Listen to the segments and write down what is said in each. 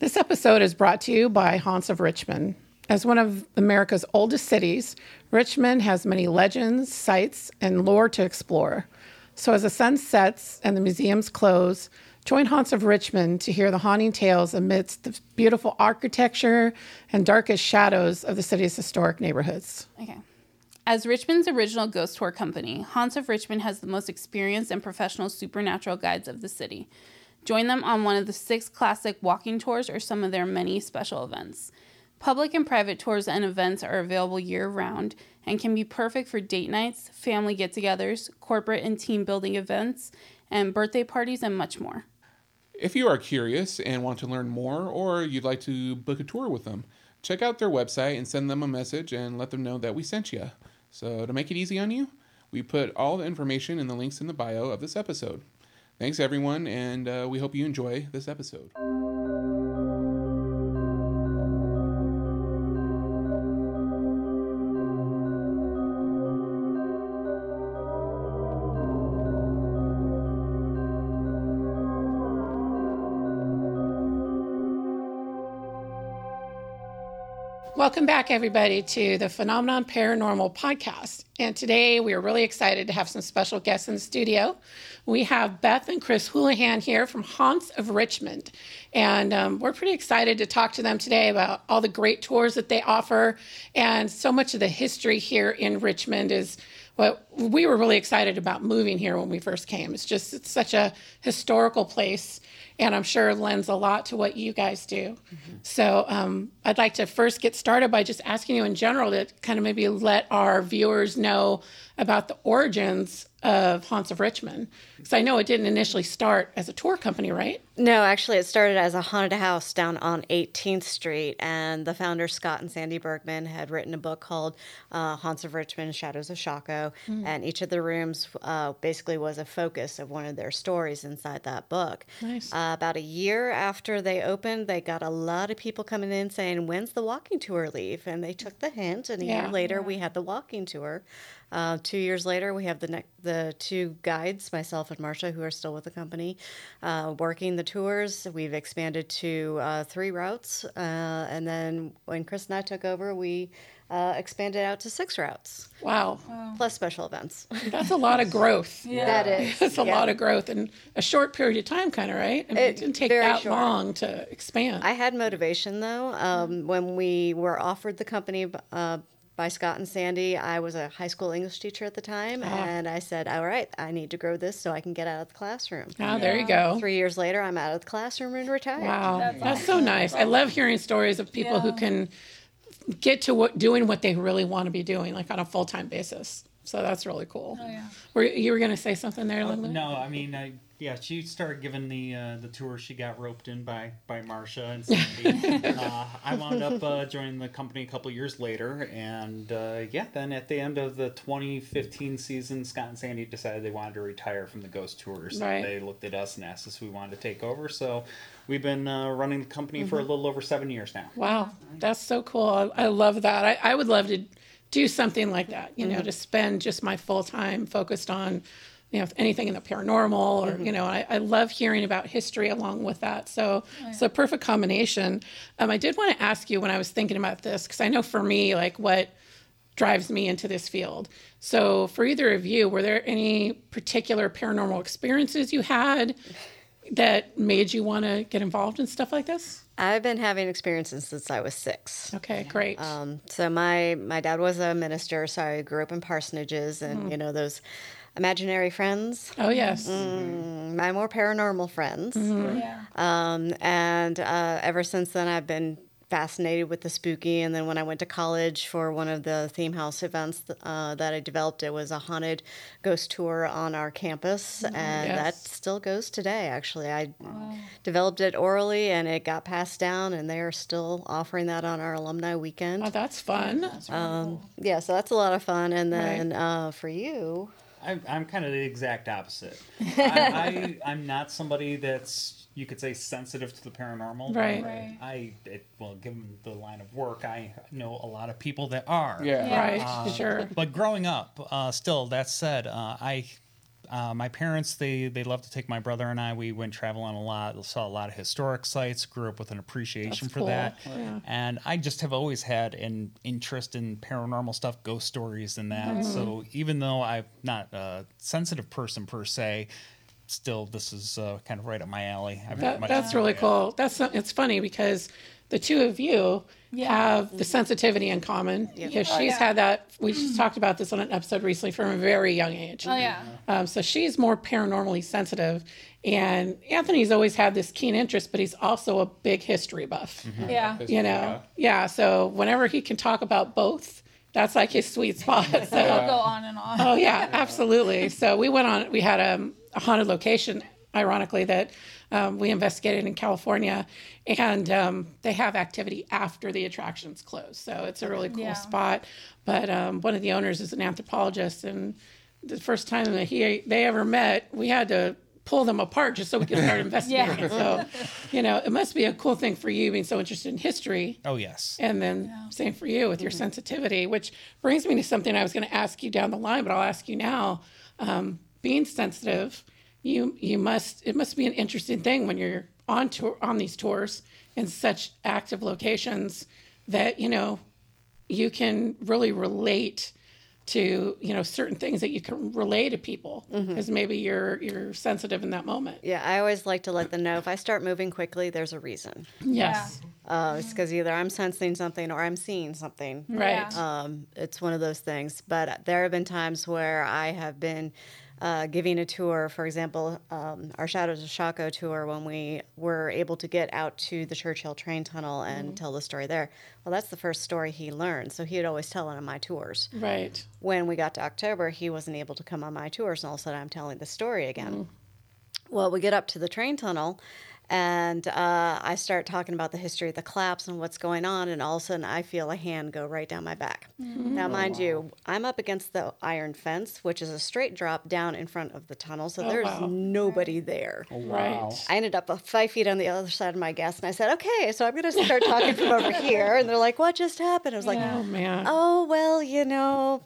This episode is brought to you by Haunts of Richmond. As one of America's oldest cities, Richmond has many legends, sites, and lore to explore. So, as the sun sets and the museums close, join Haunts of Richmond to hear the haunting tales amidst the beautiful architecture and darkest shadows of the city's historic neighborhoods. Okay. As Richmond's original ghost tour company, Haunts of Richmond has the most experienced and professional supernatural guides of the city. Join them on one of the six classic walking tours or some of their many special events. Public and private tours and events are available year round and can be perfect for date nights, family get togethers, corporate and team building events, and birthday parties, and much more. If you are curious and want to learn more, or you'd like to book a tour with them, check out their website and send them a message and let them know that we sent you. So, to make it easy on you, we put all the information in the links in the bio of this episode. Thanks, everyone, and uh, we hope you enjoy this episode. Welcome back, everybody, to the Phenomenon Paranormal podcast. And today we are really excited to have some special guests in the studio. We have Beth and Chris Houlihan here from Haunts of Richmond. And um, we're pretty excited to talk to them today about all the great tours that they offer. And so much of the history here in Richmond is what we were really excited about moving here when we first came. It's just it's such a historical place and I'm sure lends a lot to what you guys do. Mm-hmm. So um, I'd like to first get started by just asking you in general to kind of maybe let our viewers know about the origins of Haunts of Richmond? Because I know it didn't initially start as a tour company, right? No, actually, it started as a haunted house down on 18th Street. And the founders, Scott and Sandy Bergman, had written a book called uh, Haunts of Richmond Shadows of Shockoe. Mm. And each of the rooms uh, basically was a focus of one of their stories inside that book. Nice. Uh, about a year after they opened, they got a lot of people coming in saying, When's the walking tour leave? And they took the hint. And a yeah. year later, yeah. we had the walking tour. Uh, two years later, we have the ne- the two guides, myself and Marcia, who are still with the company, uh, working the tours. We've expanded to uh, three routes, uh, and then when Chris and I took over, we uh, expanded out to six routes. Wow. wow. Plus special events. That's a lot of growth. yeah. That is. That's a yeah. lot of growth in a short period of time, kind of, right? I mean, it, it, didn't take that short. long to expand. I had motivation, though. Um, when we were offered the company uh, by Scott and Sandy. I was a high school English teacher at the time, ah. and I said, "All right, I need to grow this so I can get out of the classroom." Oh, yeah. there you go. Three years later, I'm out of the classroom and retired. Wow, that's, that's so nice. I love hearing stories of people yeah. who can get to what, doing what they really want to be doing, like on a full time basis. So that's really cool. Oh, yeah. Were you were going to say something there, Linda? No, I mean, I yeah, she started giving the uh, the tour. She got roped in by by Marcia and Sandy. uh, I wound up uh, joining the company a couple years later, and uh, yeah, then at the end of the 2015 season, Scott and Sandy decided they wanted to retire from the ghost tours. Right. They looked at us and asked us if we wanted to take over. So we've been uh, running the company mm-hmm. for a mm-hmm. little over seven years now. Wow, that's so cool. I, I love that. I, I would love to do something like that. You mm-hmm. know, to spend just my full time focused on you know anything in the paranormal or mm-hmm. you know I, I, love hearing about history along with that so oh, yeah. it's a perfect combination um, i did want to ask you when i was thinking about this because i know for me like what drives me into this field so for either of you were there any particular paranormal experiences you had that made you want to get involved in stuff like this I've been having experiences since I was six. Okay, great. Um, so my my dad was a minister, so I grew up in parsonages, and mm. you know those imaginary friends. Oh yes, mm, my more paranormal friends. Mm-hmm. Yeah. Um, and uh, ever since then, I've been fascinated with the spooky. And then when I went to college for one of the theme house events uh, that I developed, it was a haunted ghost tour on our campus, mm-hmm. and yes. that still goes today. Actually, I wow. developed it orally, and it got passed down, and they are still offering that on our alumni weekend. Oh, that's fun. That's um, yeah, so that's a lot of fun. And then right. uh, for you. I, I'm kind of the exact opposite. I, I, I'm not somebody that's you could say sensitive to the paranormal. Right. right. I it, well, given the line of work, I know a lot of people that are. Yeah. yeah. Right. Uh, sure. But growing up, uh, still that said, uh, I uh, my parents they they love to take my brother and I. We went traveling a lot, saw a lot of historic sites, grew up with an appreciation That's for cool. that, Yeah. and I just have always had an interest in paranormal stuff, ghost stories, and that. Mm-hmm. So even though I'm not a sensitive person per se. Still, this is uh, kind of right up my alley. That, that's really cool. That's it's funny because the two of you have the sensitivity in common. Because she's had that. We just talked about this on an episode recently from a very young age. Oh yeah. Um, so she's more paranormally sensitive, and Anthony's always had this keen interest, but he's also a big history buff. Yeah. You know, yeah. So whenever he can talk about both, that's like his sweet spot. So. We'll go on and on. Oh yeah, absolutely. So we went on. We had um, a haunted location, ironically, that um, we investigated in California, and um, they have activity after the attractions close. So it's a really cool Yeah. spot. But um, one of the owners is an anthropologist, and the first time that he they ever met, we had to pull them apart just so we could start investigating. So, you know, it must be a cool thing for you being so interested in history. Oh yes. And then same for you with your sensitivity, which brings me to something I was going to ask you down the line, but I'll ask you now. Um, being sensitive, you you must it must be an interesting thing when you're on tour on these tours in such active locations that you know you can really relate to you know certain things that you can relay to people because maybe you're you're sensitive in that moment. Yeah, I always like to let them know if I start moving quickly, there's a reason. Yes, Uh, it's because either I'm sensing something or I'm seeing something. right. Yeah. Um, it's one of those things. But there have been times where I have been uh, giving a tour, for example, um, our Shadows of Shockoe tour, when we were able to get out to the Church Hill train tunnel and tell the story there. Well, that's the first story he learned. So he'd always tell it on my tours. Right. When we got to October, he wasn't able to come on my tours, and all of a sudden I'm telling the story again. Well, we get up to the train tunnel, and uh, I start talking about the history of the collapse and what's going on, and all of a sudden I feel a hand go right down my back. Now, mind you, I'm up against the iron fence, which is a straight drop down in front of the tunnel, so there's wow. nobody there. Right. I ended up five feet on the other side of my guest, and I said, "Okay, so I'm going to start talking from over here." And they're like, "What just happened?" I was like, Oh man. "Oh well, you know."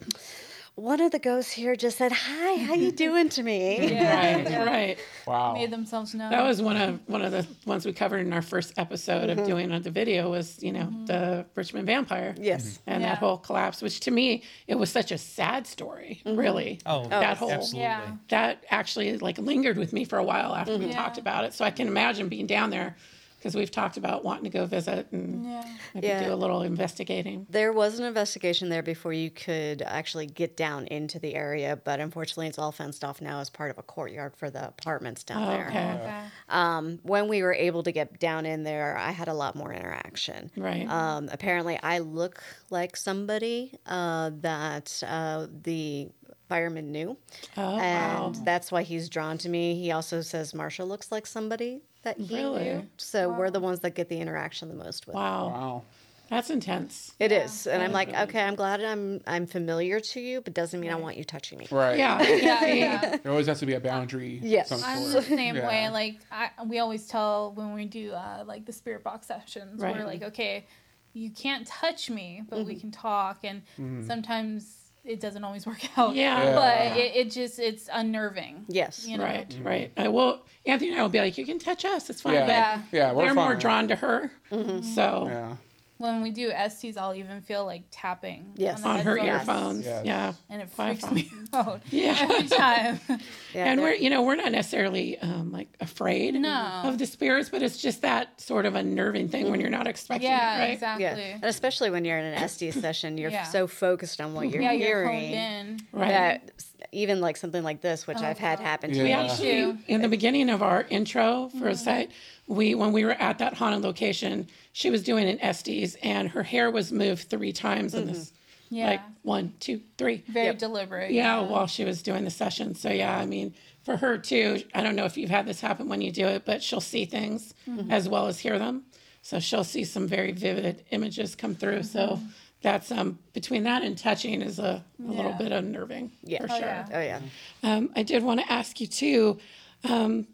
One of the ghosts here just said, "Hi, how you doing?" to me. Right. Right. Wow. Made themselves known. That was one of one of the ones we covered in our first episode of mm-hmm. doing the video was you know mm-hmm. the Richmond vampire. Yes. Mm-hmm. And Yeah. that whole collapse, which to me it was such a sad story, really. Oh, oh that whole absolutely. Yeah. that actually like lingered with me for a while after we Yeah. talked about it. So I can imagine being down there because we've talked about wanting to go visit and Yeah. maybe Yeah. do a little investigating. There was an investigation there before you could actually get down into the area, but unfortunately, it's all fenced off now as part of a courtyard for the apartments down there. Okay. Okay. Um, when we were able to get down in there, I had a lot more interaction. Right. Um, apparently, I look like somebody uh, that uh, the fireman knew, oh and wow. that's why he's drawn to me. He also says Marsha looks like somebody that he Really? knew. So we're the ones that get the interaction the most with. Wow. Wow. That's intense. It is, and I'm like, okay, I'm glad I'm I'm familiar to you, but doesn't mean I want you touching me. Right. Yeah. Yeah. Yeah. There always has to be a boundary. of Yes. I'm the same Yeah. way. Like I, we always tell when we do uh, like the spirit box sessions, Right. we're like, okay, you can't touch me, but Mm-hmm. we can talk. And sometimes it doesn't always work out. Yeah. Yeah. But it, it just it's unnerving. Yes. You know? Right, right. I will. Anthony and I will be like, you can touch us. It's fine. Yeah. But Yeah. Yeah. We're they're more drawn to her. Mm-hmm. So Yeah. When we do Estes, I'll even feel like tapping Yes. the on her earphones. Yes. Yeah. and it Wi-Fi. freaks me out Yeah. every time. Yeah, and we're you know we're not necessarily um, like afraid No. of the spirits, but it's just that sort of unnerving thing when you're not expecting yeah, it, right? exactly. yeah, and especially when you're in an Estes session, you're Yeah. so focused on what you're Yeah, you're honed hearing in. Right. that even like something like this, which oh, I've had happen to Yeah. We me. actually, in the beginning of our intro for a mm-hmm. site, we when we were at that haunted location, she was doing an Estes, and her hair was moved three times in this, mm-hmm. Yeah. like one, two, three. Very Yep. deliberate. Yeah, while she was doing the session. So yeah, I mean, for her too. I don't know if you've had this happen when you do it, but she'll see things mm-hmm. as well as hear them. So she'll see some very vivid images come through. So that's um between that and touching is a, a little bit unnerving Yeah. for Oh, sure. yeah. Oh yeah, Um, I did want to ask you too. Um,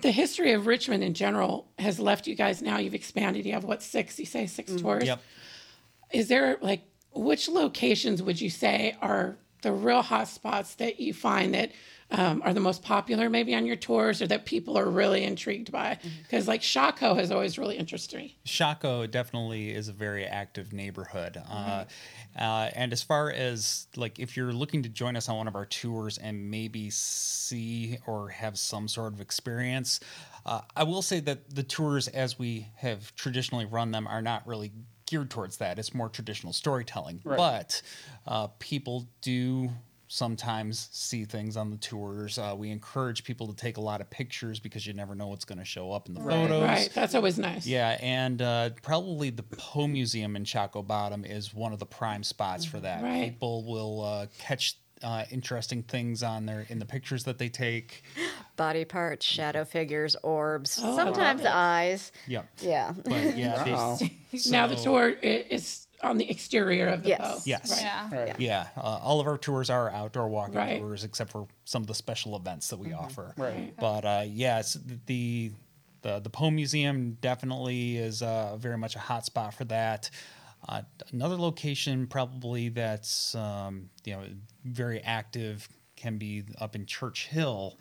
the history of Richmond in general has left you guys now. You've expanded. You have what six? You say 6 tours. Yep. Is there like which locations would you say are the real hot spots that you find that um, are the most popular maybe on your tours or that people are really intrigued by? Because like Shockoe has always really interested me. Shockoe definitely is a very active neighborhood. Uh, uh, and as far as like if you're looking to join us on one of our tours and maybe see or have some sort of experience, uh, I will say that the tours as we have traditionally run them are not really geared towards that. It's more traditional storytelling. But uh, people do sometimes see things on the tours. Uh, we encourage people to take a lot of pictures because you never know what's going to show up in the photos. Right. That's always nice. Yeah, and uh, probably the Poe Museum in Shockoe Bottom is one of the prime spots for that. Right. People will uh, catch uh, interesting things on there in the pictures that they take. Body parts, shadow figures, orbs, Oh, sometimes eyes. Yep. Yeah. But yeah, they- Wow. Now the tour i- is on the exterior of the Yes. Poe. Yes. Right. Yeah. Right. yeah, uh, all of our tours are outdoor walking Right. tours, except for some of the special events that we offer. Right. But uh, yes, the the the Poe Museum definitely is uh, very much a hot spot for that. Uh, another location probably that's um, you know very active can be up in Church Hill.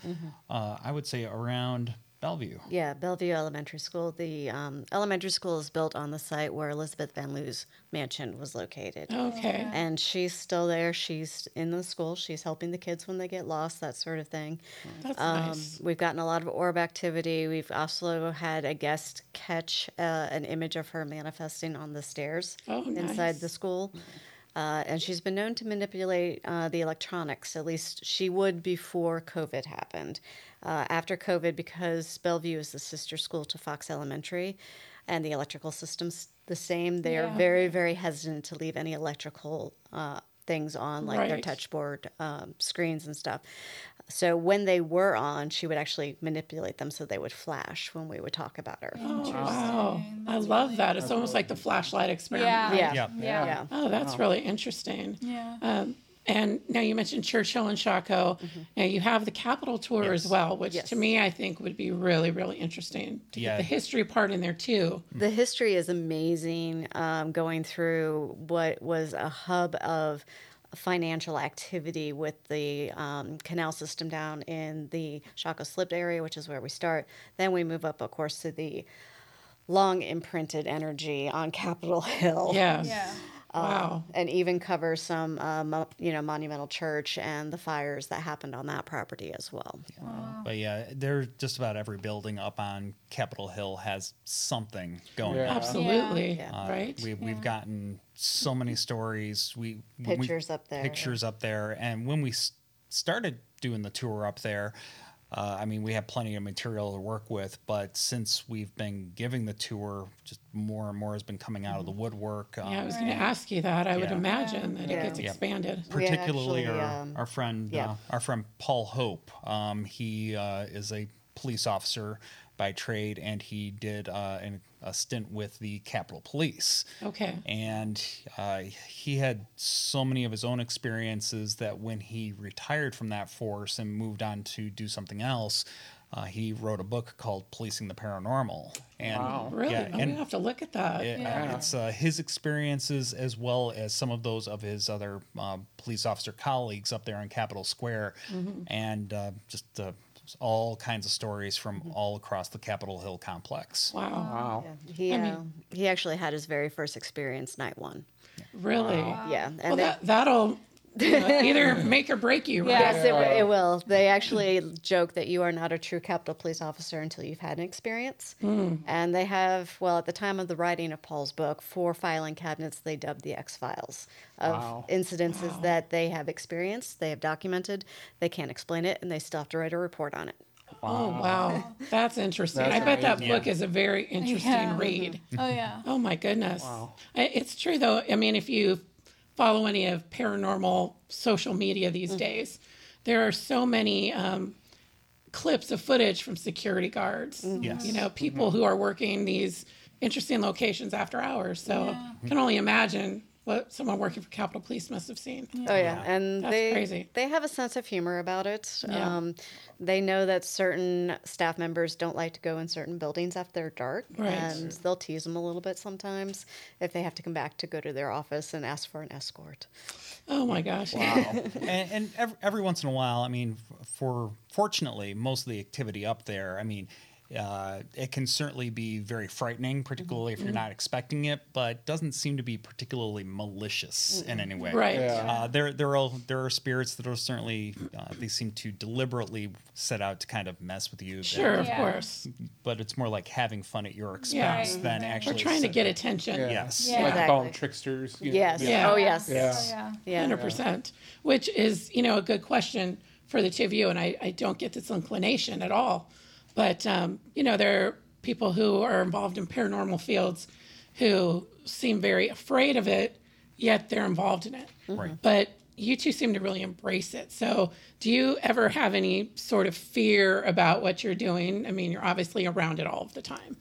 Uh, I would say around Bellevue. Yeah, Bellevue Elementary School. The um, elementary school is built on the site where Elizabeth Van Lew's mansion was located. Okay. And she's still there. She's in the school. She's helping the kids when they get lost, that sort of thing. That's Um, nice. We've gotten a lot of orb activity. We've also had a guest catch uh, an image of her manifesting on the stairs Oh, inside nice. the school. Uh, and she's been known to manipulate uh, the electronics. At least she would before COVID happened. Uh, after COVID, because Bellevue is the sister school to Fox Elementary, and the electrical system's the same, they are very, very hesitant to leave any electrical uh, things on, like their Right. touchboard um, screens and stuff. So when they were on, she would actually manipulate them so they would flash when we would talk about her. Oh, wow. I love that. It's almost like the flashlight experiment. Yeah. Yeah. Yeah. Yeah. Yeah. Oh, that's really interesting. Yeah. Um, and now you mentioned Church Hill and Shockoe. Now you have the Capitol tour as well, which Yes. to me I think would be really, really interesting to Yeah. get the history part in there too. The history is amazing. Um, going through what was a hub of financial activity with the um, canal system down in the Shockoe Slip area, which is where we start. Then we move up, of course, to the long imprinted energy on Capitol Hill. Yes. Yeah. Wow. and even cover some, uh, mo- you know, monumental church and the fires that happened on that property as well. But yeah, there just about every building up on Capitol Hill has something going Yeah. on. Absolutely. Yeah. Uh, Right. We, We've gotten so many stories. We when we- Pictures up there. Pictures up there, and when we s- started doing the tour up there, uh, I mean, we have plenty of material to work with. But since we've been giving the tour, just more and more has been coming out of the woodwork. Um, Yeah, I was going to ask you that. I would Yeah. imagine that Yeah. it gets Yeah. expanded. Particularly actually, our, um, our friend yeah. uh, our friend Paul Hope. Um, he uh, is a police officer by trade, and he did uh, an, a stint with the Capitol Police. Okay. And uh, he had so many of his own experiences that when he retired from that force and moved on to do something else, uh, he wrote a book called Policing the Paranormal. And Wow. Really? yeah, I'm going to have to look at that. it- Yeah. It's uh, his experiences as well as some of those of his other um, police officer colleagues up there in Capitol Square, and uh, just uh, all kinds of stories from all across the Capitol Hill complex. Wow. Wow. He, I mean- uh, he actually had his very first experience night one. Really? Yeah. And Well, they- that, that'll you know, either make or break you, right? Yes, it, it will. They actually joke that you are not a true Capitol Police officer until you've had an experience. Hmm. And they have, well, at the time of the writing of Paul's book, four filing cabinets they dubbed the X Files of Wow. incidences that they have experienced, they have documented, they can't explain it, and they still have to write a report on it. Oh, wow. That's interesting. That's I bet that amazing. book is a very interesting Yeah. read. Mm-hmm. Oh yeah. Oh, my goodness. Wow. It's true, though. I mean, if you follow any of paranormal social media these mm. days, there are so many um, clips of footage from security guards. Mm. Yes. You know, mm-hmm. people who are working these interesting locations after hours. So I can only imagine what someone working for Capitol Police must have seen. Oh yeah, and That's they crazy. they have a sense of humor about it. Yeah. Um, they know that certain staff members don't like to go in certain buildings after they're dark, Right. and they'll tease them a little bit sometimes if they have to come back to go to their office and ask for an escort. Oh my gosh. and, and every, every once in a while, I mean, for fortunately, most of the activity up there, I mean, uh, it can certainly be very frightening, particularly if you're not expecting it, but doesn't seem to be particularly malicious in any way. Right. Yeah. Uh, there, there are there are spirits that are certainly uh, they seem to deliberately set out to kind of mess with you. Sure, of Yeah. course. but it's more like having fun at your expense Right. than We're actually We're trying to set- get attention. Yeah. Yes. Yeah. Like they call them tricksters. you know? Yes. Yeah. Oh yes. Yeah. Oh, yeah. Yeah. Hundred percent, which is you know a good question for the two of you, and I, I don't get this inclination at all, but um, you know there are people who are involved in paranormal fields who seem very afraid of it, yet they're involved in it. Right. But you two seem to really embrace it. So, do you ever have any sort of fear about what you're doing? I mean, you're obviously around it all of the time.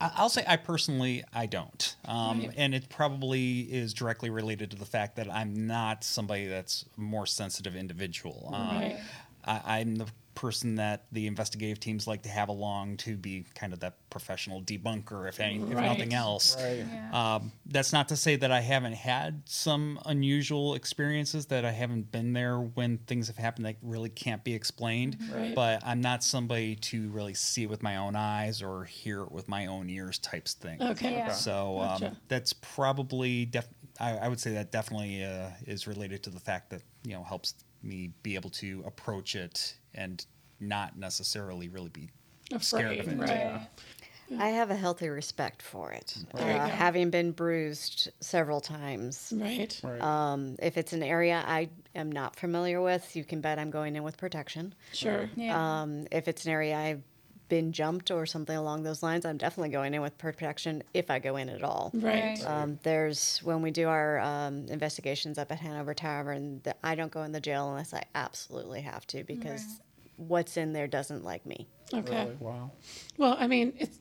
I- I'll say I personally I don't, um, Right. and it probably is directly related to the fact that I'm not somebody that's a more sensitive individual. Um, Right. I, I'm the person that the investigative teams like to have along to be kind of that professional debunker, if any, if nothing else. Right. Yeah. Um, that's not to say that I haven't had some unusual experiences that I haven't been there when things have happened that really can't be explained. Right. But I'm not somebody to really see it with my own eyes or hear it with my own ears types thing. Okay. Yeah. So um, Gotcha. that's probably def- I, I would say that definitely uh, is related to the fact that you know helps me be able to approach it and not necessarily really be scared of it. right. I have a healthy respect for it. There you Uh, go. having been bruised several times. Right. Right. Um, if it's an area I am not familiar with, you can bet I'm going in with protection. Sure. Yeah. Um, if it's an area I've been jumped or something along those lines, I'm definitely going in with protection if I go in at all. Right. Right. Um, there's when we do our um, investigations up at Hanover Tavern, the, I don't go in the jail unless I absolutely have to because what's in there doesn't like me. Okay. Really? Wow. Well, I mean, it's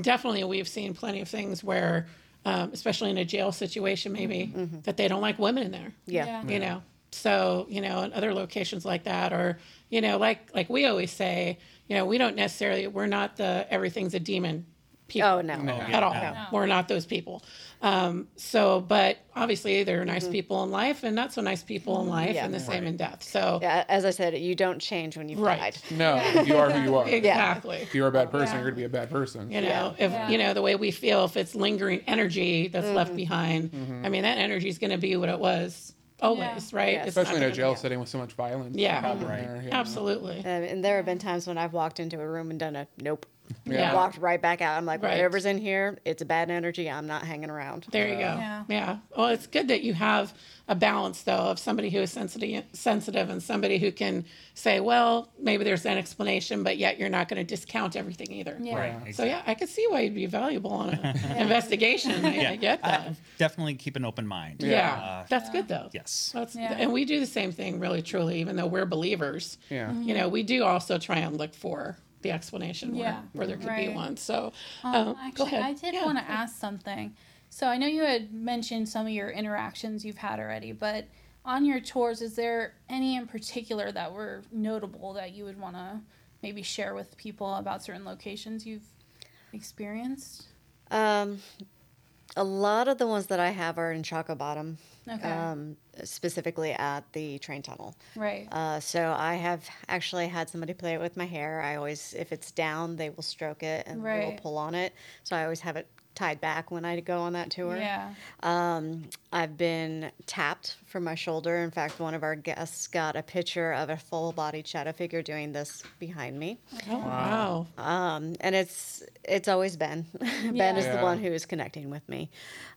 definitely we've seen plenty of things where, um, especially in a jail situation, maybe that they don't like women in there. Yeah. Yeah. You know, so you know, in other locations like that, or you know, like like we always say, you know, we don't necessarily we're not the everything's a demon people. Oh, no. at all. No. We're not those people. Um, so, but obviously, there are Mm-hmm. nice people in life and not so nice people in life, Yeah. and the same in death. So, Yeah, as I said, you don't change when you've Right. died. No, you are who you are. exactly. If you're a bad person, Yeah. you're going to be a bad person. You know, if Yeah. you know the way we feel, if it's lingering energy that's left Mm-hmm. behind, Mm-hmm. I mean, that energy is going to be what it was always, right? Yes. It's Especially in a jail setting with so much violence. Yeah. happening Right. there, yeah. Absolutely. Um, and there have been times when I've walked into a room and done a nope. Yeah. Walked right back out. I'm like, Right. whatever's in here, it's a bad energy. I'm not hanging around. There you go. Yeah. Yeah. Well, it's good that you have a balance though of somebody who is sensitive, sensitive, and somebody who can say, well, maybe there's an explanation, but yet you're not going to discount everything either. Yeah. Right. So yeah, I could see why you'd be valuable on an investigation. I, I get that. I definitely keep an open mind. yeah, Uh, that's good though. yes. That's Yeah. and we do the same thing, really, truly. Even though we're believers, Yeah. you know, we do also try and look for the explanation where, Yeah. where there could be one. So, Um, um, actually, go ahead. I did Yeah. want to ask something. So I know you had mentioned some of your interactions you've had already, but on your tours, is there any in particular that were notable that you would want to maybe share with people about certain locations you've experienced? Um, a lot of the ones that I have are in Shockoe Bottom, Okay. um, specifically at the train tunnel. right. Uh, so I have actually had somebody play it with my hair. I always, if it's down, they will stroke it and they will pull on it. So I always have it tied back when I go on that tour. yeah. Um, I've been tapped from my shoulder. In fact, one of our guests got a picture of a full-bodied shadow figure doing this behind me, Oh, wow. um, and it's it's always Ben. ben is Yeah. the one who is connecting with me.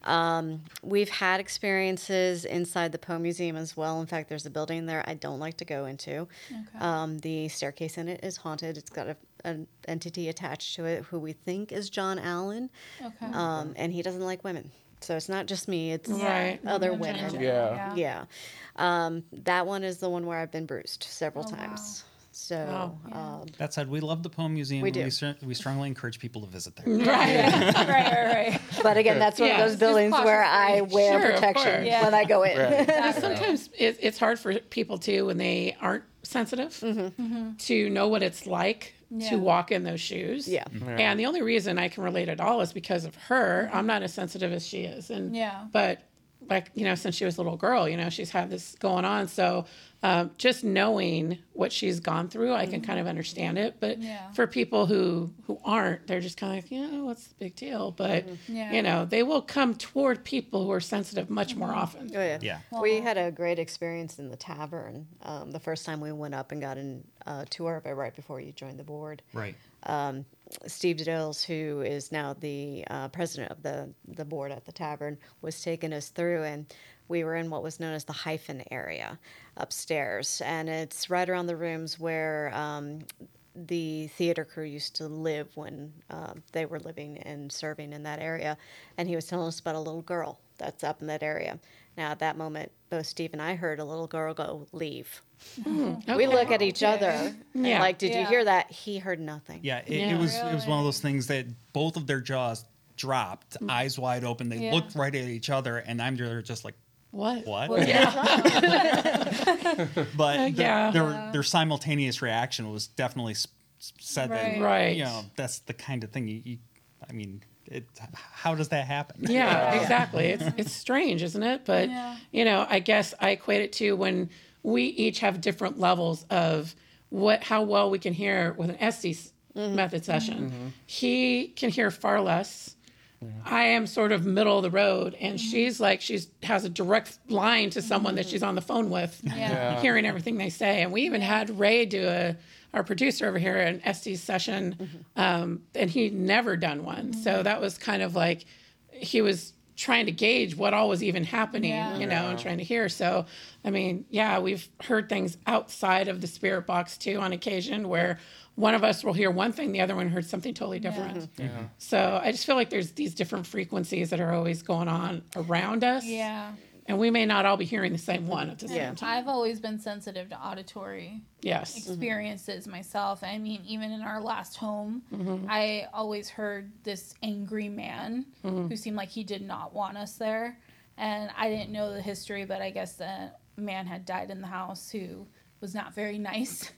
Um, we've had experiences inside the Poe Museum as well. In fact, there's a building there I don't like to go into. Okay. Um, the staircase in it is haunted. It's got a, an entity attached to it who we think is John Allan, okay. um, and he doesn't like women. So it's not just me; it's Right. other Women in women. Yeah. Yeah. Um, that one is the one where I've been bruised several Oh, wow. times. So, Wow. Yeah. um, That said, we love the Poe Museum. We do. We, cer- we strongly encourage people to visit there. Right. right, right, right. But again, that's one Yeah. of those buildings where I wear Sure, protection. Yeah. when I go in. Right. sometimes it, it's hard for people too when they aren't sensitive to know what it's like Yeah. to walk in those shoes. Yeah. Mm-hmm. And the only reason I can relate at all is because of her. Mm-hmm. I'm not as sensitive as she is. And Yeah. but like you know, since she was a little girl, you know, she's had this going on. So um, just knowing what she's gone through, I can kind of understand it. But Yeah. for people who who aren't, they're just kind of like, yeah, what's the big deal? But Yeah. you know, they will come toward people who are sensitive much more often. Oh, yeah. Yeah. We had a great experience in the tavern um, the first time we went up and got a uh, tour, but right before you joined the board. Right. Steve Dills, who is now the uh, president of the, the board at the tavern, was taking us through, and we were in what was known as the hyphen area upstairs. And it's right around the rooms where um, the theater crew used to live when um, they were living and serving in that area. And he was telling us about a little girl that's up in that area. Now, at that moment, both Steve and I heard a little girl go, Leave. Hmm. We look at each other, and Yeah. like, Did you hear that? He heard nothing. Yeah, it, Yeah. it was it was one of those things that both of their jaws dropped, mm. eyes wide open. They Yeah. looked right at each other, and I'm just like, What? what? Well, yeah. But the- yeah. their their simultaneous reaction was definitely s- s- said Right. that Right. you know that's the kind of thing you. you I mean, it. How does that happen? Yeah, exactly. It's it's strange, isn't it? But Yeah. you know, I guess I equate it to when we each have different levels of what how well we can hear with an Estes Mm-hmm. method session. He can hear far less. I am sort of middle of the road, and Mm-hmm. she's like she's has a direct line to someone that she's on the phone with, Yeah. hearing everything they say. And we even had Ray do a our producer over here an Estes session, Mm-hmm. um, and he'd never done one. So that was kind of like he was trying to gauge what all was even happening, Yeah. you know, and trying to hear. So, I mean, yeah, we've heard things outside of the spirit box too on occasion where one of us will hear one thing, the other one heard something totally different. Yeah. yeah. So I just feel like there's these different frequencies that are always going on around us. Yeah. And we may not all be hearing the same one at the same Yeah. time. I've always been sensitive to auditory Yes. experiences myself. I mean, even in our last home, Mm-hmm. I always heard this angry man Mm-hmm. who seemed like he did not want us there. And I didn't know the history, but I guess the man had died in the house who was not very nice.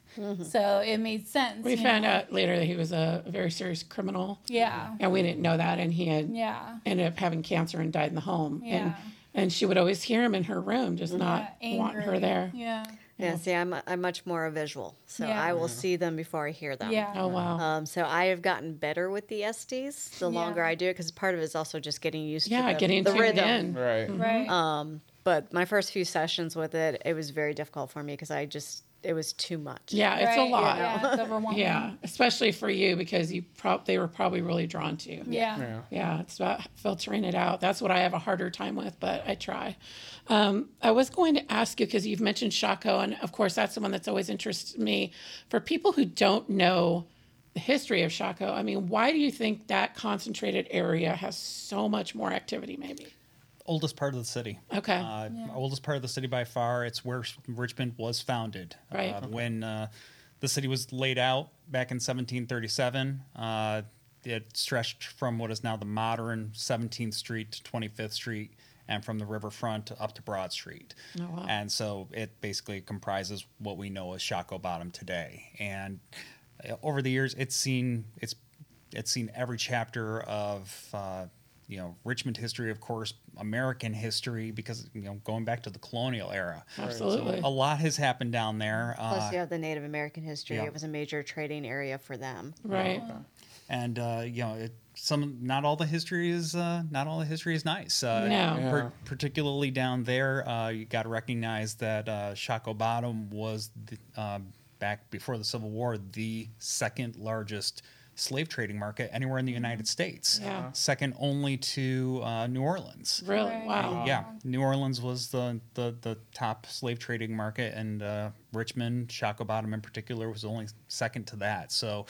So it made sense. Mm-hmm. We found know? out later that he was a, a very serious criminal. Yeah. And we didn't know that. And he had Yeah. ended up having cancer and died in the home. Yeah. And and she would always hear him in her room, just not Yeah, want her there. Yeah. Yeah, see, I'm, I'm much more a visual, so Yeah. I will see them before I hear them. Yeah. Oh wow. Um, so I have gotten better with the Estes the longer I do it, because part of it is also just getting used yeah, to the, getting the tuned rhythm. in. Right. Right. Um, but my first few sessions with it, it was very difficult for me because I just it was too much. Yeah, it's Right, a lot. Yeah, it's overwhelming. Yeah, especially for you because you prob they were probably really drawn to. you. Yeah. Yeah. Yeah, it's about filtering it out. That's what I have a harder time with, but I try. Um, I was going to ask you because you've mentioned Shockoe, and of course, that's the one that's always interested me. For people who don't know the history of Shockoe, I mean, why do you think that concentrated area has so much more activity, maybe? Oldest part of the city. Okay. Uh, Oldest part of the city by far. It's where Richmond was founded. Right. Uh, when uh, the city was laid out back in 1737, uh, it stretched from what is now the modern 17th Street to 25th Street and from the riverfront up to Broad Street. Oh, wow. And so it basically comprises what we know as Shockoe Bottom today. And uh, over the years, it's seen it's it's seen every chapter of uh, you know Richmond history, of course, American history, because you know going back to the colonial era. Absolutely. A lot has happened down there. Plus, Uh, you have the Native American history. yeah. It was a major trading area for them. right. and uh, you know it, some not all the history is uh, not all the history is nice. Uh, No. par- Yeah. particularly down there, uh, you got to recognize that uh, Shockoe Bottom was the, uh, back before the Civil War the second largest slave trading market anywhere in the United States. Yeah. Second only to uh, New Orleans. Really? Right. Wow. Yeah, New Orleans was the, the, the top slave trading market, and uh, Richmond, Shockoe Bottom in particular, was only second to that. So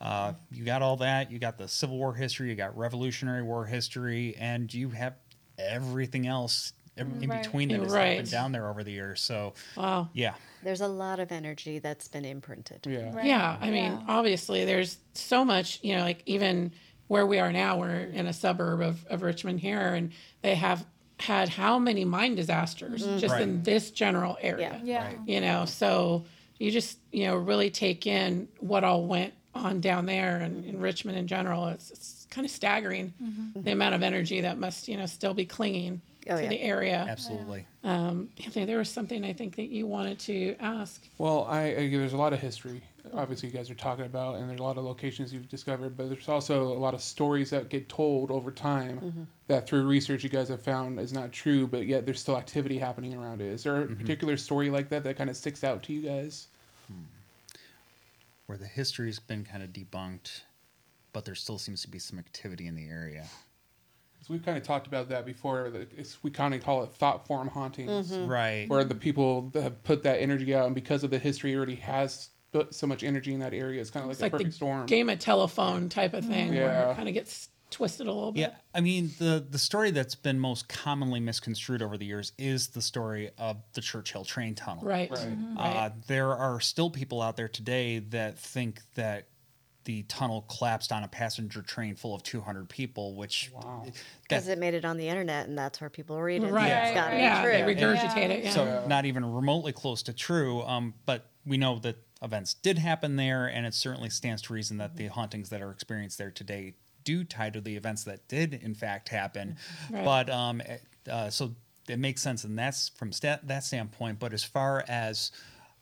uh, you got all that. You got the Civil War history, you got Revolutionary War history, and you have everything else in in Right. between that has Right. happened down there over the years. So Wow. yeah, There's a lot of energy that's been imprinted. Yeah. Right. Yeah, I mean, Yeah. obviously, there's so much, you know, like even where we are now, we're in a suburb of, of Richmond here, and they have had how many mine disasters mm-hmm. just in this general area. Yeah. yeah. You know, so you just, you know, really take in what all went on down there and in Richmond in general. It's, it's kind of staggering mm-hmm. the amount of energy that must, you know, still be clinging Oh, to yeah. the area. Absolutely. Um, Anthony, there was something I think that you wanted to ask. Well, I, I there's a lot of history. Obviously, you guys are talking about, and there's a lot of locations you've discovered, but there's also a lot of stories that get told over time mm-hmm. that through research you guys have found is not true, but yet there's still activity happening around it. Is there a mm-hmm. particular story like that that kind of sticks out to you guys? Hmm. Where the history's been kind of debunked, but there still seems to be some activity in the area. So we've kind of talked about that before. that It's, we kind of call it thought form hauntings, Right. where the people that have put that energy out, and because of the history, it already has put so much energy in that area. It's kind of like It's a like the storm. game of telephone type of thing where Yeah. it kind of gets twisted a little bit. Yeah, I mean the the story that's been most commonly misconstrued over the years is the story of the Church Hill train tunnel. Right. Right. Uh, there are still people out there today that think that the tunnel collapsed on a passenger train full of 200 people, which Wow. Because it made it on the internet, and that's where people read it. Right. So it's got to Yeah, be they true. regurgitate it. Yeah. so not even remotely close to true. Um, but we know that events did happen there, and it certainly stands to reason that the hauntings that are experienced there today do tie to the events that did in fact happen. Right. But um, uh, so it makes sense, and that's from sta- that standpoint. But as far as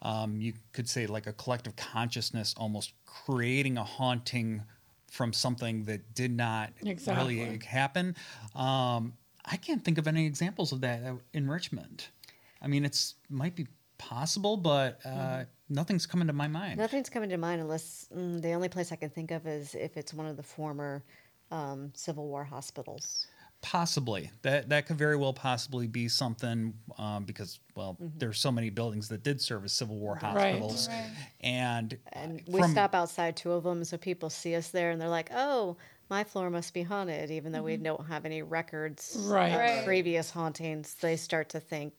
um, you could say, like a collective consciousness, almost creating a haunting from something that did not Exactly. really happen. Um, I can't think of any examples of that uh, in Richmond. I mean, it's might be possible, but uh, Mm-hmm. nothing's coming to my mind. Nothing's coming to mind unless mm, the only place I can think of is if it's one of the former um, Civil War hospitals. Possibly that that could very well possibly be something um, because well, Mm-hmm. there's so many buildings that did serve as Civil War Right. hospitals, and, And we from- stop outside two of them, so people see us there and they're like, "Oh, my floor must be haunted," even though we don't have any records Right. of Right. previous hauntings. They start to think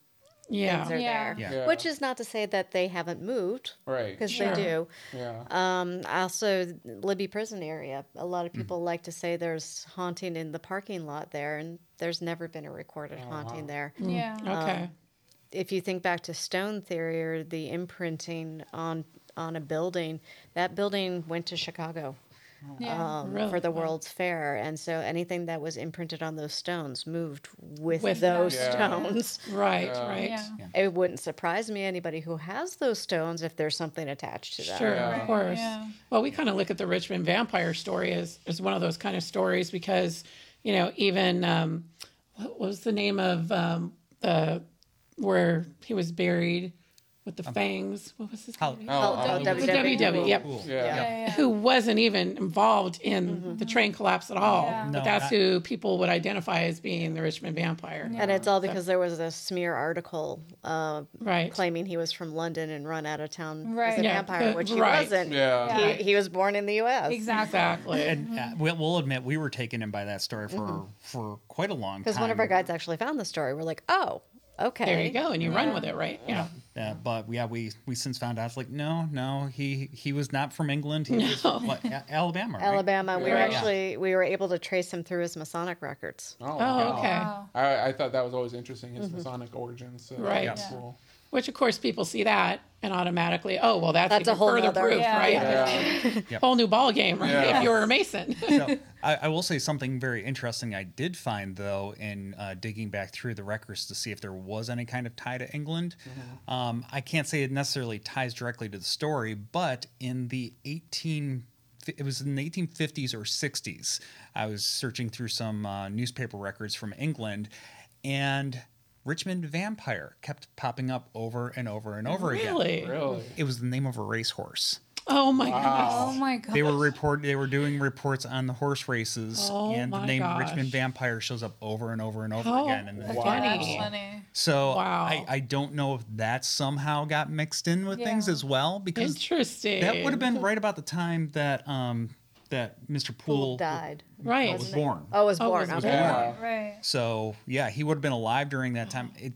yeah. things are Yeah. there, Yeah. which is not to say that they haven't moved Right. because Sure. they do. Yeah. Um, also, Libby Prison area. A lot of Mm. people like to say there's haunting in the parking lot there, and there's never been a recorded Oh, haunting there. Yeah. Okay. If you think back to stone theory or the imprinting on on a building, that building went to Chicago Yeah. um, Really? for the Wow. World's Fair, and so anything that was imprinted on those stones moved with, With those them. stones. right. Yeah. Right. Yeah. It wouldn't surprise me anybody who has those stones if there's something attached to them. Sure, Yeah. of course. Yeah. Well, we kind of look at the Richmond vampire story as, as one of those kind of stories because, you know, even um, what was the name of um, the where he was buried with the fangs? What was his name? Oh, Oh, oh, The WW. WW, yep. Cool. yeah. Yeah, yeah. Who wasn't even involved in the train collapse at all. Yeah. But No, that's I- who people would identify as being the Richmond vampire. And it's all because there was a smear article uh, Right. claiming he was from London and run out of town Right. as a Yeah, vampire, which he right. wasn't. Yeah. Yeah. He, he was born in the U.S. Exactly. Exactly. And uh, we'll, we'll admit we were taken in by that story for for quite a long time. Because one of our guides actually found the story. We're like, oh, okay. there you go. And you run with it, right? Yeah. Yeah. but yeah, we we since found out it's like no, no, he he was not from England. He was No. what, A- Alabama. right? Alabama. We were actually we were able to trace him through his Masonic records. Oh, Oh, wow. okay. Wow. I, I thought that was always interesting, his mm-hmm. Masonic origins. So Right. That's Yeah. cool. Which, of course, people see that and automatically, oh, well, that's, That's a whole further nother- proof, Yeah. right? Yeah. Yep. Whole new ball game, right? Yeah. If you were a Mason. So, I, I will say something very interesting I did find though in uh, digging back through the records to see if there was any kind of tie to England. Um, I can't say it necessarily ties directly to the story, but in the 18 it was in the 1850s or 60s. I was searching through some uh, newspaper records from England, and Richmond Vampire kept popping up over and over and over again. really? Really? It was the name of a racehorse. Oh, my goodness. Oh my god. They were report. They were doing reports on the horse races, Oh and the name gosh. Richmond Vampire shows up over and over and over How again. And funny. That's funny. so Wow. I, I don't know if that somehow got mixed in with things as well because Interesting. that would have been right about the time that um that Mr. Poole Poole died. right. was born. Oh, was Oh, born. was okay. Yeah. Right. So yeah, he would have been alive during that time. It,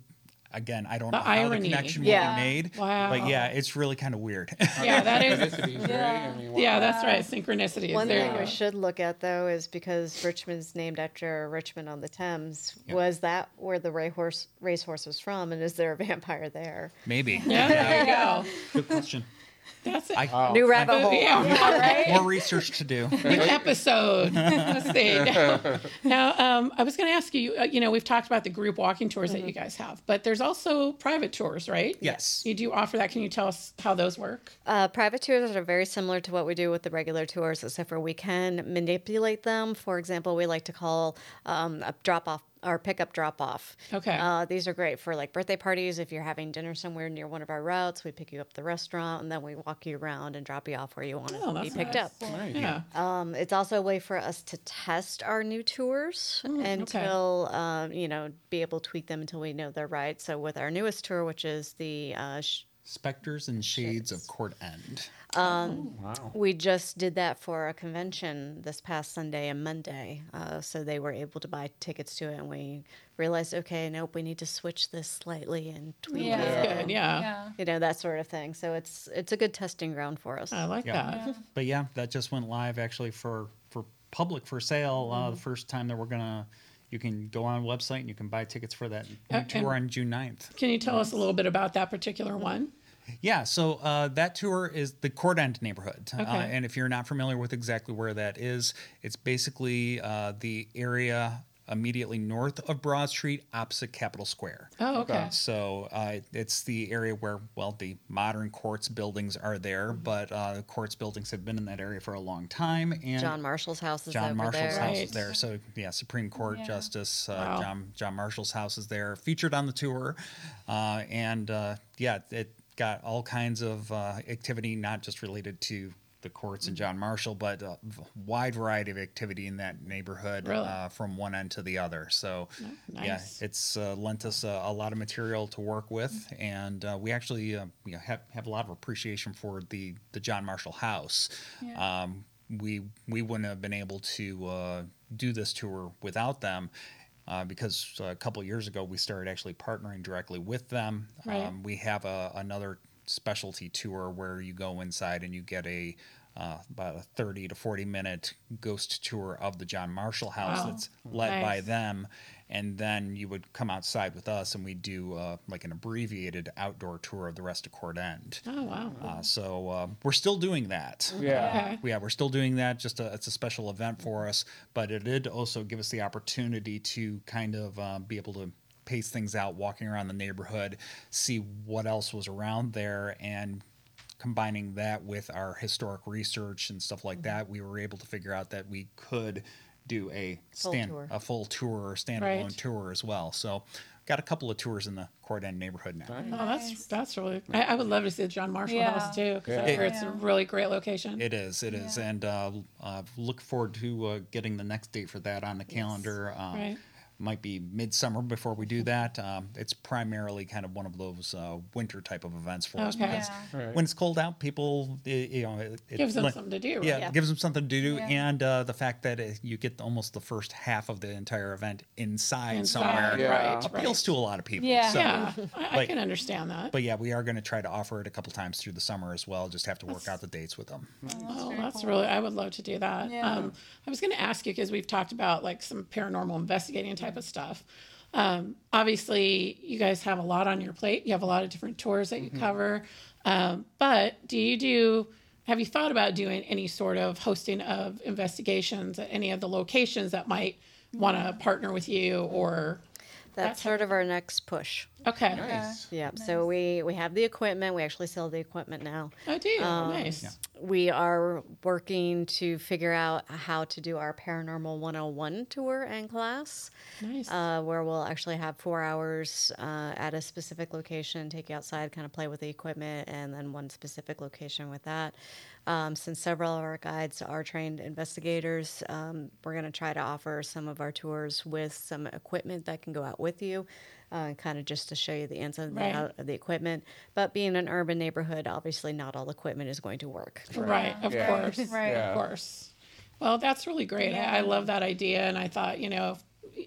again, I don't The know how irony. the connection Yeah. will be made. Wow. But yeah, it's really kind of weird. Yeah, that is. Synchronicities, right? I mean, wow. Yeah, that's right. Synchronicity is One there. thing we should look at though is because Richmond's named after Richmond on the Thames. Was that where the racehorse racehorse was from, and is there a vampire there? Maybe. Yeah, there you go. Good question. That's it. I, New rabbit hole. Yeah, more research to do. Which episode? Let's see. Now, um, I was going to ask you. Uh, you know, we've talked about the group walking tours that you guys have, but there's also private tours, right? Yes. You do offer that. Can you tell us how those work? Uh, private tours are very similar to what we do with the regular tours, except for we can manipulate them. For example, we like to call um, a drop off or pickup drop off. Okay. Uh, these are great for like birthday parties. If you're having dinner somewhere near one of our routes, we pick you up at the restaurant and then we walk you around and drop you off where you want Oh, to be picked nice. up. Right. Yeah. Um, it's also a way for us to test our new tours until um, you know be able to tweak them until we know they're right. So with our newest tour, which is the uh, sh- Specters and Shades of Court End. Wow. we just did that for a convention this past Sunday and Monday. Uh, so they were able to buy tickets to it, and we realized, okay, nope, we need to switch this slightly and tweak Yeah. it. Good. Yeah. Yeah. You know that sort of thing. So it's it's a good testing ground for us. I like Yeah. that. But yeah, that just went live actually for for public for sale. Uh, Mm-hmm. the first time that we're gonna, you can go on a website and you can buy tickets for that Uh, tour on June 9th. Can you tell us a little bit about that particular one? Yeah, so uh, that tour is the Court End neighborhood. Uh, and if you're not familiar with exactly where that is, it's basically uh, the area immediately north of Broad Street, opposite Capitol Square. Oh, okay. So uh, it's the area where, well, the modern courts buildings are there, Mm-hmm. but uh, the courts buildings have been in that area for a long time. And John Marshall's house is there. John over Marshall's there. house Right. is there. So yeah, Supreme Court Yeah. Justice uh, Wow. John John Marshall's house is there, featured on the tour, uh, and uh, yeah, it got all kinds of uh, activity, not just related to the courts and John Marshall, but a v- wide variety of activity in that neighborhood Really? uh, from one end to the other. So yeah, nice. it's uh, lent us a, a lot of material to work with, and uh, we actually uh, you know, have have a lot of appreciation for the the John Marshall house. Yeah. Um, we we wouldn't have been able to uh, do this tour without them. Uh, because a couple years ago we started actually partnering directly with them. Right. Um, we have a, another specialty tour where you go inside and you get a uh, about a 30 to 40 minute ghost tour of the John Marshall house Wow. that's led by them. And then you would come outside with us and we'd do uh, like an abbreviated outdoor tour of the rest of Court End. Oh, wow. Uh, so uh, we're still doing that. Yeah. Okay. Yeah, we're still doing that. Just a, it's a special event for us, but it did also give us the opportunity to kind of uh, be able to pace things out, walking around the neighborhood, see what else was around there, and combining that with our historic research and stuff like that, we were able to figure out that we could do a Full stand tour. a full tour or standalone Right. tour as well. So, got a couple of tours in the Court End neighborhood now. Oh, that's that's really. I, I would love to see the John Marshall Yeah. house too because Yeah. hear it's a really great location. It is, it is, and uh, uh, look forward to uh, getting the next date for that on the calendar. Um, Right. Might be midsummer before we do that. Um, it's primarily kind of one of those uh, winter type of events for us Okay. because Yeah. Right. when it's cold out, people, i- you know, it, it Gives them li- something to do. Right? Yeah, Yeah. it gives them something to do, Yeah. and uh, the fact that it, you get almost the first half of the entire event inside, Inside, somewhere Yeah. right? appeals right. to a lot of people. Yeah. So, Yeah, I, I can understand that. But yeah, we are going to try to offer it a couple times through the summer as well. Just have to work out the dates with them. Oh, that's really. I would love to do that. Yeah. Um, I was going to ask you because we've talked about like some paranormal investigating type of stuff. Um, obviously, you guys have a lot on your plate. You have a lot of different tours that you cover. Um, but do you do? Have you thought about doing any sort of hosting of investigations at any of the locations that might want to partner with you or? That's sort of our next push. Okay. Nice. Yeah. So we we have the equipment. We actually sell the equipment now. I do. nice. We are working to figure out how to do our Paranormal 101 tour and class, Nice. uh, where we'll actually have four hours uh, at a specific location, take you outside, kind of play with the equipment, and then one specific location with that. Um, since several of our guides are trained investigators, um, we're going to try to offer some of our tours with some equipment that can go out with you. Uh, kind of just to show you the ins and Right. out of the equipment. But being an urban neighborhood, obviously not all equipment is going to work. Right, of Yeah. course. Right. Yeah. Of course. Well, that's really great. I, I love that idea. And I thought, you know,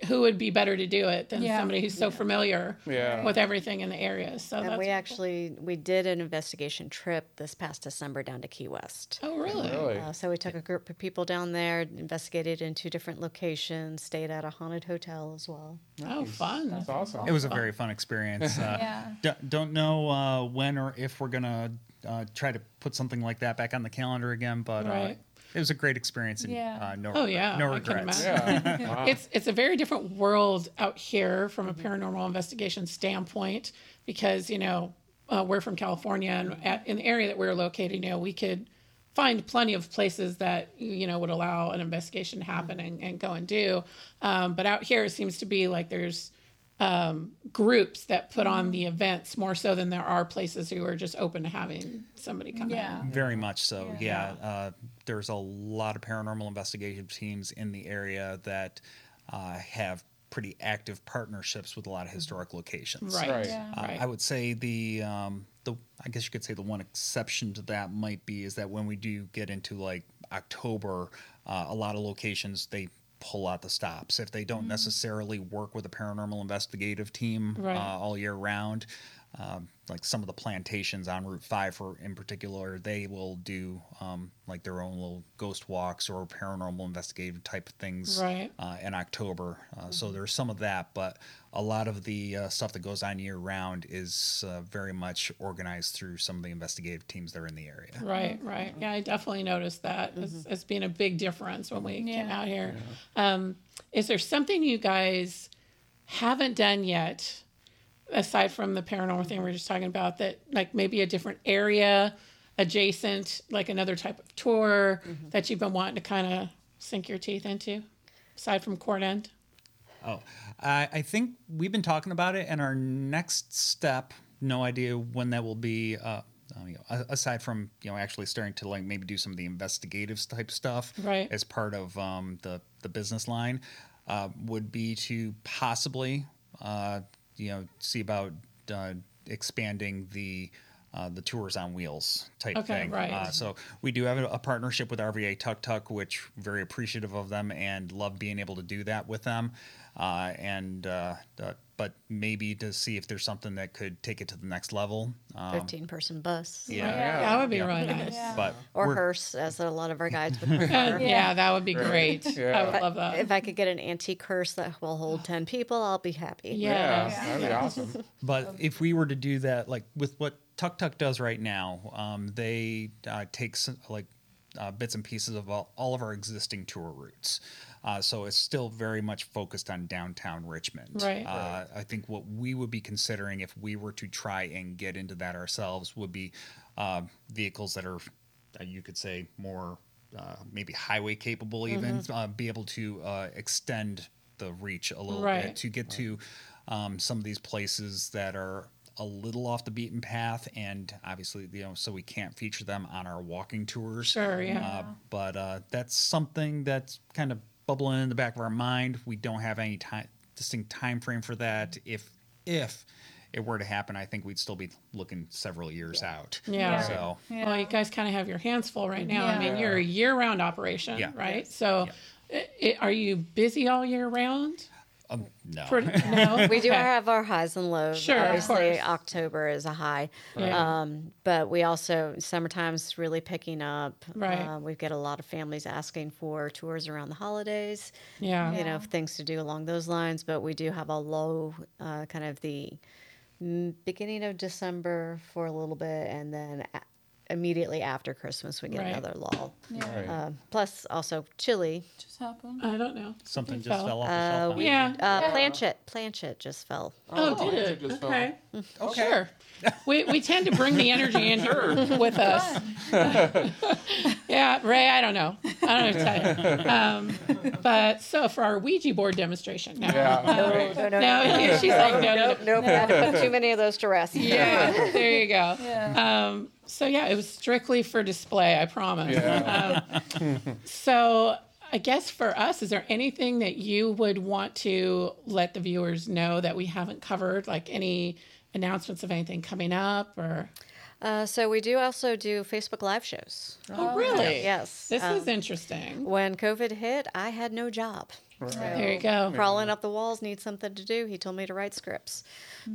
who would be better to do it than Yeah. somebody who's so familiar Yeah. with everything in the area? So And that's we cool. actually we did an investigation trip this past December down to Key West. Oh, really? Really? Uh, so we took a group of people down there, investigated in two different locations, stayed at a haunted hotel as well. Oh, fun. That's awesome. It was a very fun experience. Uh, Yeah. d- don't know uh, when or if we're gonna uh, try to put something like that back on the calendar again, but uh, Right. It was a great experience. And, Yeah. uh, no, Oh, yeah, no I can regrets. yeah. Wow. It's it's a very different world out here from a paranormal investigation standpoint because you know uh, we're from California and at, in the area that we're located, you know, we could find plenty of places that you know would allow an investigation to happen and, and go and do. Um, but out here, it seems to be like there's um, groups that put on the events more so than there are places who are just open to having somebody come Yeah. in. Very much so. Yeah. Uh, there's a lot of paranormal investigation teams in the area that uh, have pretty active partnerships with a lot of historic locations. Right. Right. Yeah. Uh, Right. I would say the um, the I guess you could say the one exception to that might be is that when we do get into like October, uh, a lot of locations they pull out the stops if they don't necessarily work with a paranormal investigative team Right. uh, all year round. Um, like some of the plantations on Route Five, for in particular, they will do um, like their own little ghost walks or paranormal investigative type of things Right. uh, in October. Uh, So there's some of that, but a lot of the uh, stuff that goes on year round is uh, very much organized through some of the investigative teams that are in the area. Right, right. Yeah, I definitely noticed that as, as being a big difference when we came out here. Um, is there something you guys haven't done yet, aside from the paranormal thing we were just talking about, that like maybe a different area adjacent, like another type of tour that you've been wanting to kind of sink your teeth into, aside from Court End? Oh, I, I think we've been talking about it, and our next step, no idea when that will be. Uh, uh, you know, aside from you know actually starting to like maybe do some of the investigative type stuff Right. as part of um, the the business line, uh, would be to possibly uh, you know see about uh, expanding the. Uh, the tours on wheels type Okay, thing. right. Uh, so we do have a, a partnership with RVA Tuk Tuk, which very appreciative of them and love being able to do that with them. Uh, and uh, uh, but maybe to see if there's something that could take it to the next level. Um, Fifteen person bus. yeah, Yeah. That would be Yeah. really nice. Yeah. but Or hearse, as a lot of our guides would prefer. yeah. that would be great. I would love that. If I could get an antique hearse that will hold ten people, I'll be happy. Yeah, Yes. that'd be awesome. But if we were to do that, like with what Tuk Tuk does right now, um, they uh, take some, like uh, bits and pieces of all, all of our existing tour routes. Uh, so it's still very much focused on downtown Richmond. Right. Uh, I think what we would be considering if we were to try and get into that ourselves would be uh, vehicles that are, uh, you could say, more uh, maybe highway capable, even uh, be able to uh, extend the reach a little Right. bit to get to um, some of these places that are a little off the beaten path and obviously you know so we can't feature them on our walking tours Sure, yeah. uh, but uh, that's something that's kind of bubbling in the back of our mind we don't have any time distinct time frame for that if if it were to happen i think we'd still be looking several years out Yeah. so Yeah. Well, you guys kind of have your hands full right now. Yeah. I mean, you're a year-round operation, Yeah. right? So, i i are you busy all year round? Um, no Pretty, no, We do Okay. have our highs and lows. Sure, of Obviously, course. October is a high. Yeah. Um, but we also, summertime's really picking up. Right. Uh, we get a lot of families asking for tours around the holidays, Yeah. you know, things to do along those lines. But we do have a low, uh, kind of the beginning of December for a little bit. And then a- immediately after Christmas, we get Right. another lull. Yeah. Right. Uh, plus, also chili. Just happened. I don't know. something It just fell. fell off the Uh, shelf on we- Yeah. Uh, Planchette. Planchette just fell. Oh, Oh, did it it? just fell. Okay. Sure. We, we tend to bring the energy in here with us. yeah, Ray, I don't know. I don't know what to tell you. Um, but so for our Ouija board demonstration now. Yeah. uh, right. no, no, she's like, no, no, no. Nope, nope. Had to put too many of those to rest. Yeah, there you go. Yeah. Um, so yeah, it was strictly for display. I promise. Yeah. Um, so I guess for us, is there anything that you would want to let the viewers know that we haven't covered, like any announcements of anything coming up, or Uh, so we do also do Facebook Live shows. Oh, really? Yes. This Um, is interesting. when COVID hit, I had no job. There you go. Crawling up the walls, need something to do. He told me to write scripts.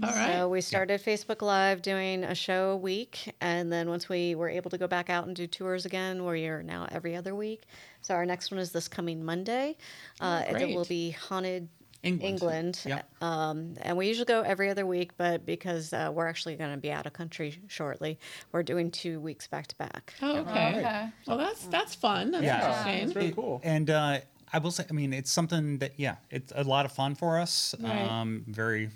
All right. So we started Facebook Live doing a show a week, and then once we were able to go back out and do tours again, we are now every other week. So our next one is this coming Monday. Uh, and it will be haunted England. England. Yep. Um, and we usually go every other week, but because uh, we're actually going to be out of country shortly, we're doing two weeks back to back. Oh, okay. Okay. Well, that's that's fun. That's Yeah. interesting. It's really cool. And uh, I will say, I mean, it's something that, yeah, it's a lot of fun for us. Right. Um, very,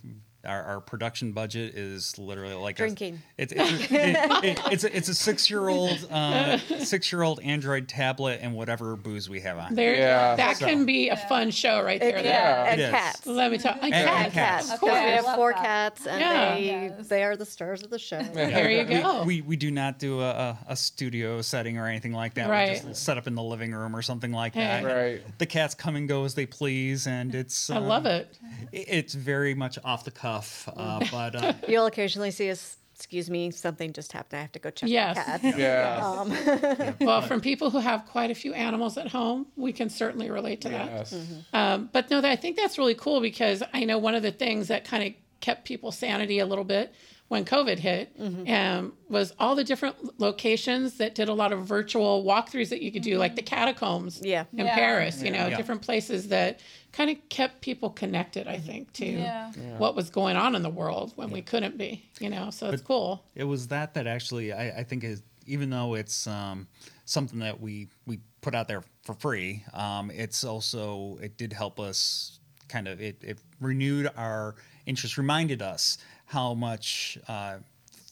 our, our production budget is literally like a- Drinking. it's it's, it, it, it's a, it's a six year old uh, six year old Android tablet and whatever booze we have on. There, Yeah. that So- can be a fun show right there. yeah, It and is. cats. Let me tell. And And- cats. and cats. Of course. we have four cats, and Yeah. they Yes. they are the stars of the show. There you go. We, we do not do a, a, a studio setting or anything like that. Right. We just set up in the living room or something like Hey. that. Right. The cats come and go as they please, and it's I love uh, it. it- It's very much off the cuff, uh, but uh, You'll occasionally see us. Excuse me, something just happened. I have to go check Yes. the cat. Yeah. Well, from people who have quite a few animals at home, we can certainly relate to that. yes. Um, but no, I think that's really cool because I know one of the things that kind of kept people's sanity a little bit when COVID hit um, was all the different locations that did a lot of virtual walkthroughs that you could do, like the catacombs Yeah. in Yeah. Paris, you know, Yeah. different places that kind of kept people connected, I think, to Yeah. what was going on in the world when we couldn't be, you know, so it's cool. it was that that actually I, I think is even though it's um, something that we we put out there for free, um, it's also it did help us kind of it, it renewed our interest, reminded us how much uh,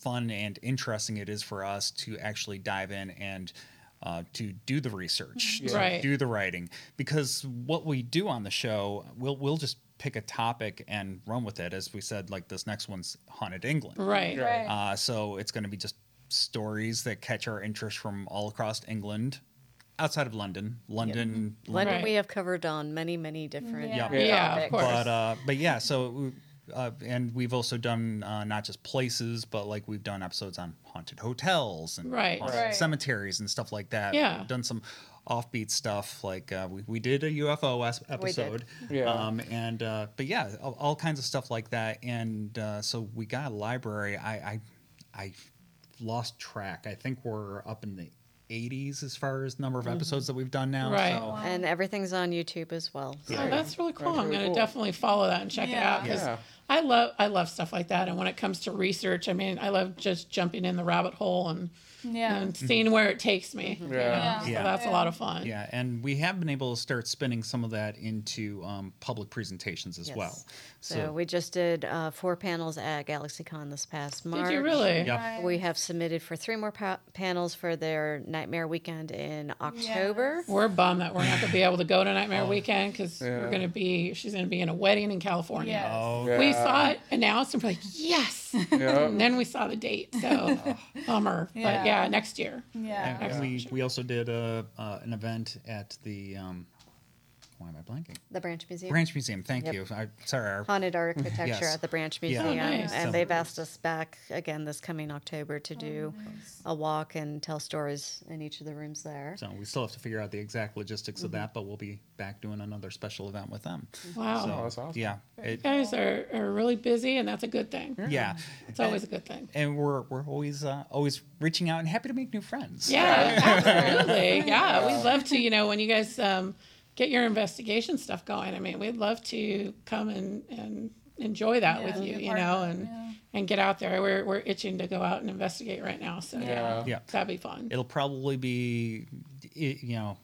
fun and interesting it is for us to actually dive in and. Uh, to do the research, to Right. do the writing, because what we do on the show, we'll we'll just pick a topic and run with it. As we said, like this next one's haunted England, Right. Right. uh, so it's going to be just stories that catch our interest from all across England, outside of London. London, London Right. we have covered on many, many different Yeah. Yeah, of topics. course. but uh, but yeah. So uh, and we've also done uh, not just places, but like we've done episodes on haunted hotels and Right. haunted Right. cemeteries and stuff like that. Yeah. We've done some offbeat stuff like uh, we, we did a UFO as- episode. Yeah. Um, and uh, but yeah, all, all kinds of stuff like that. And uh, so we got a library. I, I I lost track. I think we're up in the 80s as far as number of episodes that we've done now. Mm-hmm. Right. So, and everything's on YouTube as well. So Oh, that's really cool. That's I'm going to cool. definitely follow that and check it out because Yeah. I love I love stuff like that. And when it comes to research, I mean, I love just jumping in the rabbit hole and Yeah. and seeing where it takes me. you know? Yeah. So Yeah. that's a lot of fun. yeah, and we have been able to start spinning some of that into um, public presentations as Yes. well. So, we just did uh, four panels at GalaxyCon this past March. Did you really? Yep. Right. We have submitted for three more pa- panels for their Nightmare Weekend in October. We're bummed that we're not going to be able to go to Nightmare Oh. Weekend because we're going to be. She's going to be in a wedding in California. Yes. Oh, We Yeah. Saw it announced and we're like, yes. Yeah. and then we saw the date. So bummer. But Yeah. yeah, next year. Yeah. And we, we also did a, uh, an event at the um, why am I blanking? The Branch Museum. Branch Museum. Thank Yep. you. I, sorry, our Haunted architecture Yes. at the Branch Yeah. Museum. Oh, nice. And So- they've asked us back again this coming October to do a walk and tell stories in each of the rooms there. So we still have to figure out the exact logistics Mm-hmm. of that, but we'll be back doing another special event with them. Wow. So, Oh, that's awesome. Yeah, it, You guys are, are really busy, and that's a good thing. yeah, It's always a good thing. and we're we're always uh, always reaching out and happy to make new friends. Yeah, absolutely. Yeah, we'd love to. You know, when you guys um, get your investigation stuff going, I mean, we'd love to come and, and enjoy that Yeah, with you. You know, and yeah. and get out there. We're we're itching to go out and investigate right now. So Yeah. yeah. that'd be fun. It'll probably be, you know,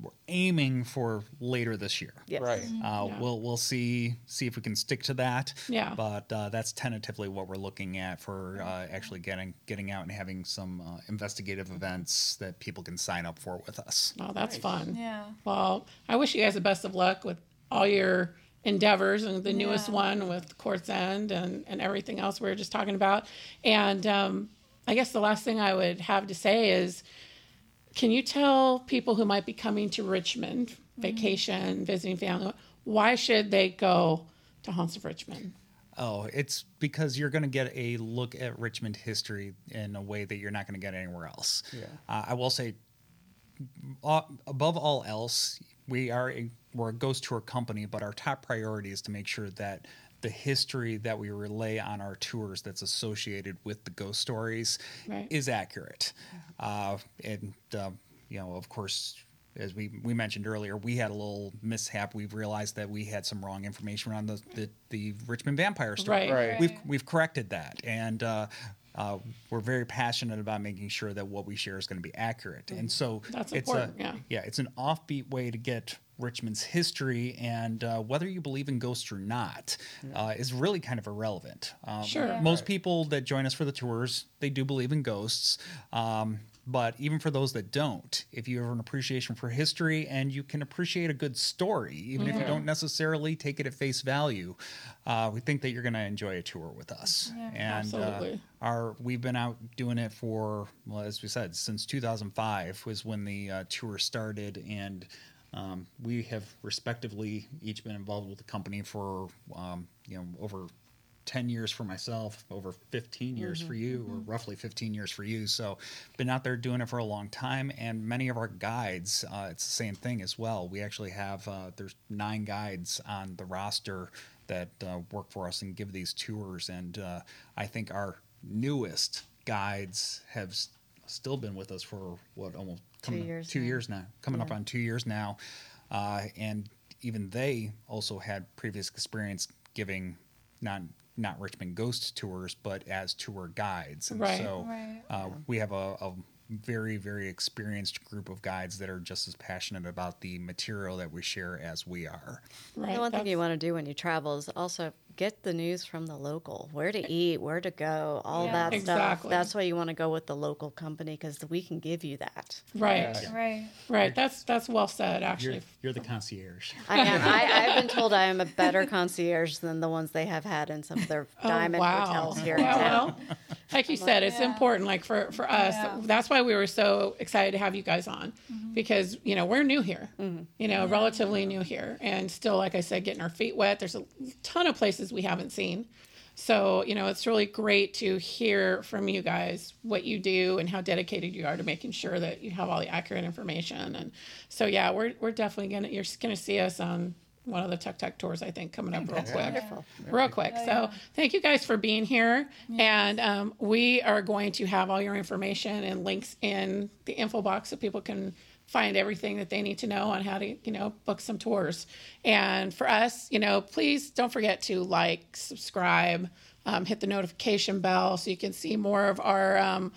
we're aiming for later this year. Yes. Right. Uh, Yeah. We'll we'll see see if we can stick to that. Yeah. But uh, that's tentatively what we're looking at for uh, actually getting getting out and having some uh, investigative events that people can sign up for with us. Oh, that's fun. Yeah. Well, I wish you guys the best of luck with all your endeavors and the newest Yeah. one with Court's End and, and everything else we were just talking about. And um, I guess the last thing I would have to say is can you tell people who might be coming to Richmond, Mm-hmm. vacation, visiting family, why should they go to Haunts of Richmond? Oh, it's because you're going to get a look at Richmond history in a way that you're not going to get anywhere else. Yeah. Uh, I will say, uh, above all else, we are a, we're a ghost tour company, but our top priority is to make sure that the history that we relay on our tours that's associated with the ghost stories Right. is accurate. Uh, and uh, you know, of course, as we, we mentioned earlier, we had a little mishap. We've realized that we had some wrong information around the, the, the Richmond vampire story. Right. Right. We've we've corrected that, and uh, uh, we're very passionate about making sure that what we share is going to be accurate. And so That's it's important, a yeah. yeah, it's an offbeat way to get Richmond's history, and uh, whether you believe in ghosts or not, uh, is really kind of irrelevant. Um, Sure. Yeah. Most people that join us for the tours, they do believe in ghosts. Um, but even for those that don't, if you have an appreciation for history and you can appreciate a good story, even if you don't necessarily take it at face value, uh, we think that you're going to enjoy a tour with us. and uh, Absolutely. our we've been out doing it for well, as we said, since 2005 was when the uh, tour started, and um, we have respectively each been involved with the company for um, you know over 10 years for myself, over 15 years for you, or roughly 15 years for you. So, been out there doing it for a long time. And many of our guides, uh, it's the same thing as well. We actually have, uh, there's nine guides on the roster that uh, work for us and give these tours. And uh, I think our newest guides have still been with us for what, almost coming- years two now. years now, coming up on two years now. Uh, and even they also had previous experience giving not not Richmond ghost tours, but as tour guides. And Right. so Right. uh, we have a, a very very experienced group of guides that are just as passionate about the material that we share as we are. Right. The one thing you want to do when you travel is also get the news from the local, where to eat, where to go, all Yeah. that Exactly. stuff. That's why you want to go with the local company because we can give you that. Right. Right. Right. That's that's well said. Actually. You're, you're the concierge. I am. I, I've been told I am a better concierge than the ones they have had in some of their Oh, diamond wow. hotels here in town. well, like you said, it's Yeah. important. Like for for us, Yeah. that's why we were so excited to have you guys on, Mm-hmm. because you know we're new here, you know, relatively new here, and still, like I said, getting our feet wet. There's a ton of places we haven't seen. So, you know, it's really great to hear from you guys what you do and how dedicated you are to making sure that you have all the accurate information. And so, yeah, we're, we're definitely going to, you're going to see us on one of the Tuk Tuk tours, I think, coming up real quick. Wonderful. Real quick. So, thank you guys for being here. And um, we are going to have all your information and links in the info box so people can find everything that they need to know on how to, you know, book some tours. And for us, you know, please don't forget to like, subscribe, um, hit the notification bell so you can see more of our um,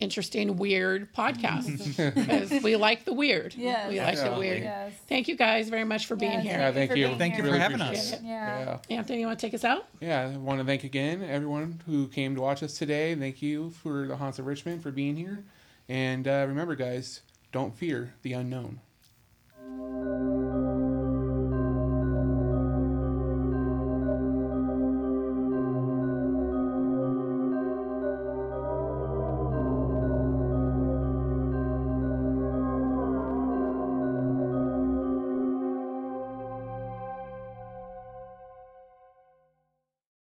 interesting, weird podcast because we like the weird. Yes. We like the weird. Yes. Thank you guys very much for being Yes. here. Yeah, thank for you. being Thank you here. for having us. Yeah. Yeah. Anthony, you want to take us out? Yeah, I want to thank again everyone who came to watch us today. Thank you for the Haunts of Richmond for being here. And uh, remember, guys, don't fear the unknown.